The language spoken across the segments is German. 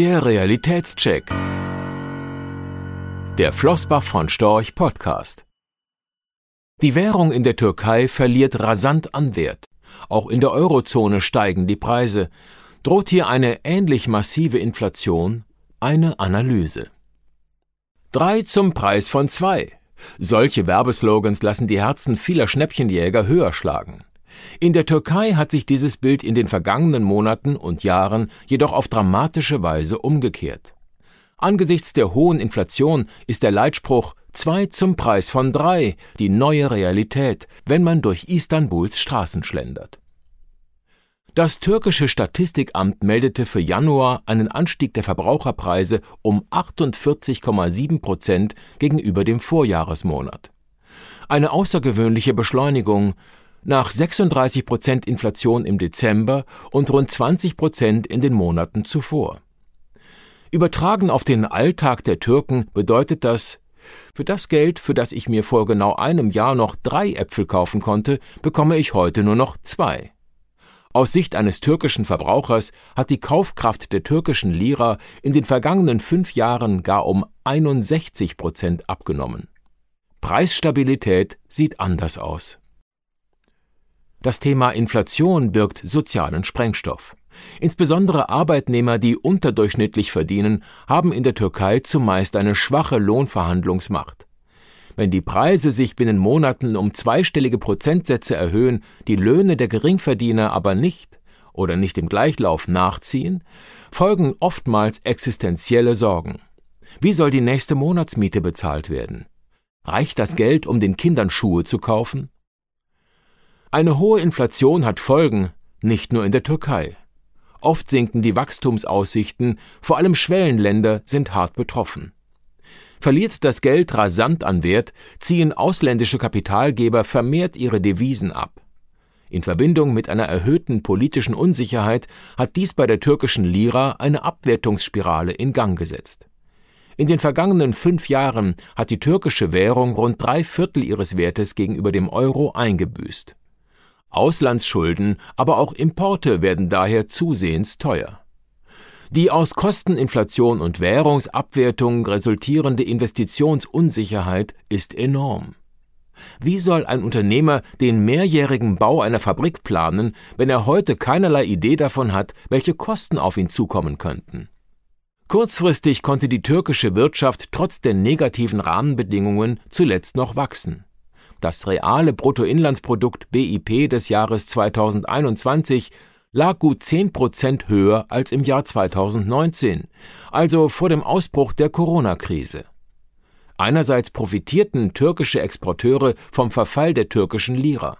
Der Realitätscheck. Der Flossbach von Storch Podcast. Die Währung in der Türkei verliert rasant an Wert. Auch in der Eurozone steigen die Preise. Droht hier eine ähnlich massive Inflation? Eine Analyse. Drei zum Preis von zwei. Solche Werbeslogans lassen die Herzen vieler Schnäppchenjäger höher schlagen. In der Türkei hat sich dieses Bild in den vergangenen Monaten und Jahren jedoch auf dramatische Weise umgekehrt. Angesichts der hohen Inflation ist der Leitspruch zwei zum Preis von drei die neue Realität, wenn man durch Istanbuls Straßen schlendert. Das türkische Statistikamt meldete für Januar einen Anstieg der Verbraucherpreise um 48,7 Prozent gegenüber dem Vorjahresmonat. Eine außergewöhnliche Beschleunigung, nach 36 Prozent Inflation im Dezember und rund 20 Prozent in den Monaten zuvor. Übertragen auf den Alltag der Türken bedeutet das, für das Geld, für das ich mir vor genau einem Jahr noch drei Äpfel kaufen konnte, bekomme ich heute nur noch zwei. Aus Sicht eines türkischen Verbrauchers hat die Kaufkraft der türkischen Lira in den vergangenen fünf Jahren gar um 61 Prozent abgenommen. Preisstabilität sieht anders aus. Das Thema Inflation birgt sozialen Sprengstoff. Insbesondere Arbeitnehmer, die unterdurchschnittlich verdienen, haben in der Türkei zumeist eine schwache Lohnverhandlungsmacht. Wenn die Preise sich binnen Monaten um zweistellige Prozentsätze erhöhen, die Löhne der Geringverdiener aber nicht oder nicht im Gleichlauf nachziehen, folgen oftmals existenzielle Sorgen. Wie soll die nächste Monatsmiete bezahlt werden? Reicht das Geld, um den Kindern Schuhe zu kaufen? Eine hohe Inflation hat Folgen, nicht nur in der Türkei. Oft sinken die Wachstumsaussichten, vor allem Schwellenländer sind hart betroffen. Verliert das Geld rasant an Wert, ziehen ausländische Kapitalgeber vermehrt ihre Devisen ab. In Verbindung mit einer erhöhten politischen Unsicherheit hat dies bei der türkischen Lira eine Abwertungsspirale in Gang gesetzt. In den vergangenen fünf Jahren hat die türkische Währung rund drei Viertel ihres Wertes gegenüber dem Euro eingebüßt. Auslandsschulden, aber auch Importe werden daher zusehends teuer. Die aus Kosteninflation und Währungsabwertung resultierende Investitionsunsicherheit ist enorm. Wie soll ein Unternehmer den mehrjährigen Bau einer Fabrik planen, wenn er heute keinerlei Idee davon hat, welche Kosten auf ihn zukommen könnten? Kurzfristig konnte die türkische Wirtschaft trotz der negativen Rahmenbedingungen zuletzt noch wachsen. Das reale Bruttoinlandsprodukt BIP des Jahres 2021 lag gut 10 Prozent höher als im Jahr 2019, also vor dem Ausbruch der Corona-Krise. Einerseits profitierten türkische Exporteure vom Verfall der türkischen Lira.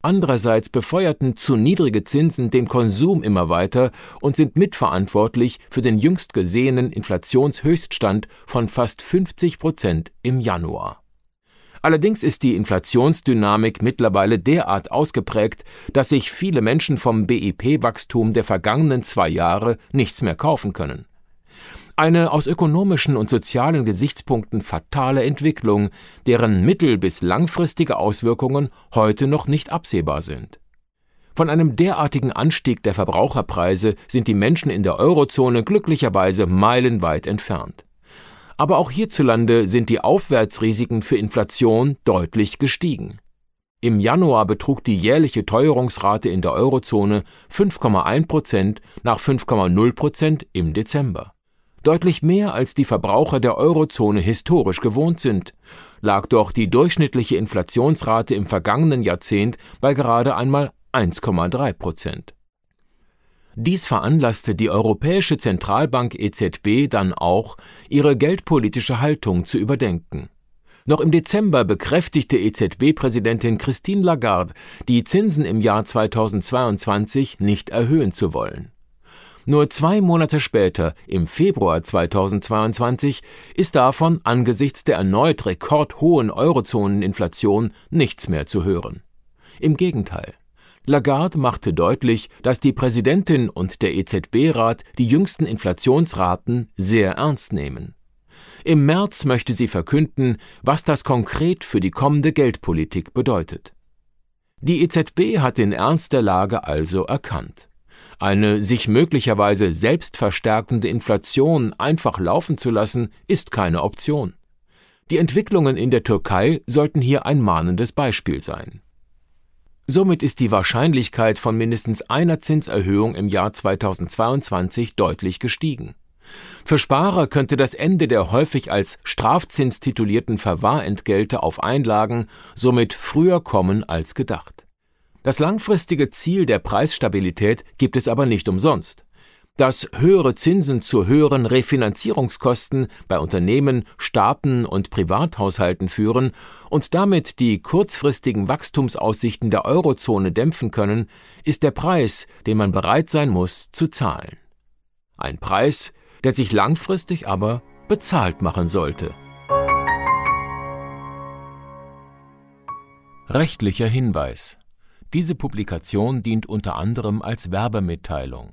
Andererseits befeuerten zu niedrige Zinsen den Konsum immer weiter und sind mitverantwortlich für den jüngst gesehenen Inflationshöchststand von fast 50 Prozent im Januar. Allerdings ist die Inflationsdynamik mittlerweile derart ausgeprägt, dass sich viele Menschen vom BIP-Wachstum der vergangenen zwei Jahre nichts mehr kaufen können. Eine aus ökonomischen und sozialen Gesichtspunkten fatale Entwicklung, deren mittel- bis langfristige Auswirkungen heute noch nicht absehbar sind. Von einem derartigen Anstieg der Verbraucherpreise sind die Menschen in der Eurozone glücklicherweise meilenweit entfernt. Aber auch hierzulande sind die Aufwärtsrisiken für Inflation deutlich gestiegen. Im Januar betrug die jährliche Teuerungsrate in der Eurozone 5,1 Prozent nach 5,0 Prozent im Dezember. Deutlich mehr als die Verbraucher der Eurozone historisch gewohnt sind, lag doch die durchschnittliche Inflationsrate im vergangenen Jahrzehnt bei gerade einmal 1,3 Prozent. Dies veranlasste die Europäische Zentralbank EZB dann auch, ihre geldpolitische Haltung zu überdenken. Noch im Dezember bekräftigte EZB-Präsidentin Christine Lagarde, die Zinsen im Jahr 2022 nicht erhöhen zu wollen. Nur zwei Monate später, im Februar 2022, ist davon angesichts der erneut rekordhohen Eurozoneninflation nichts mehr zu hören. Im Gegenteil. Lagarde machte deutlich, dass die Präsidentin und der EZB-Rat die jüngsten Inflationsraten sehr ernst nehmen. Im März möchte sie verkünden, was das konkret für die kommende Geldpolitik bedeutet. Die EZB hat den Ernst der Lage also erkannt. Eine sich möglicherweise selbst verstärkende Inflation einfach laufen zu lassen, ist keine Option. Die Entwicklungen in der Türkei sollten hier ein mahnendes Beispiel sein. Somit ist die Wahrscheinlichkeit von mindestens einer Zinserhöhung im Jahr 2022 deutlich gestiegen. Für Sparer könnte das Ende der häufig als Strafzins titulierten Verwahrentgelte auf Einlagen somit früher kommen als gedacht. Das langfristige Ziel der Preisstabilität gibt es aber nicht umsonst. Dass höhere Zinsen zu höheren Refinanzierungskosten bei Unternehmen, Staaten und Privathaushalten führen und damit die kurzfristigen Wachstumsaussichten der Eurozone dämpfen können, ist der Preis, den man bereit sein muss, zu zahlen. Ein Preis, der sich langfristig aber bezahlt machen sollte. Rechtlicher Hinweis diese Publikation dient unter anderem als Werbemitteilung.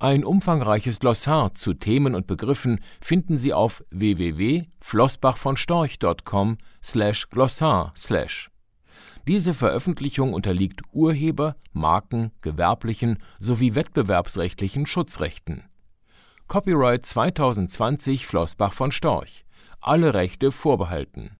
ein umfangreiches Glossar zu Themen und Begriffen finden Sie auf www.flossbachvonstorch.com/glossar/. Diese Veröffentlichung unterliegt Urheber-, Marken-, gewerblichen sowie wettbewerbsrechtlichen Schutzrechten. Copyright 2020 Flossbach von Storch. Alle Rechte vorbehalten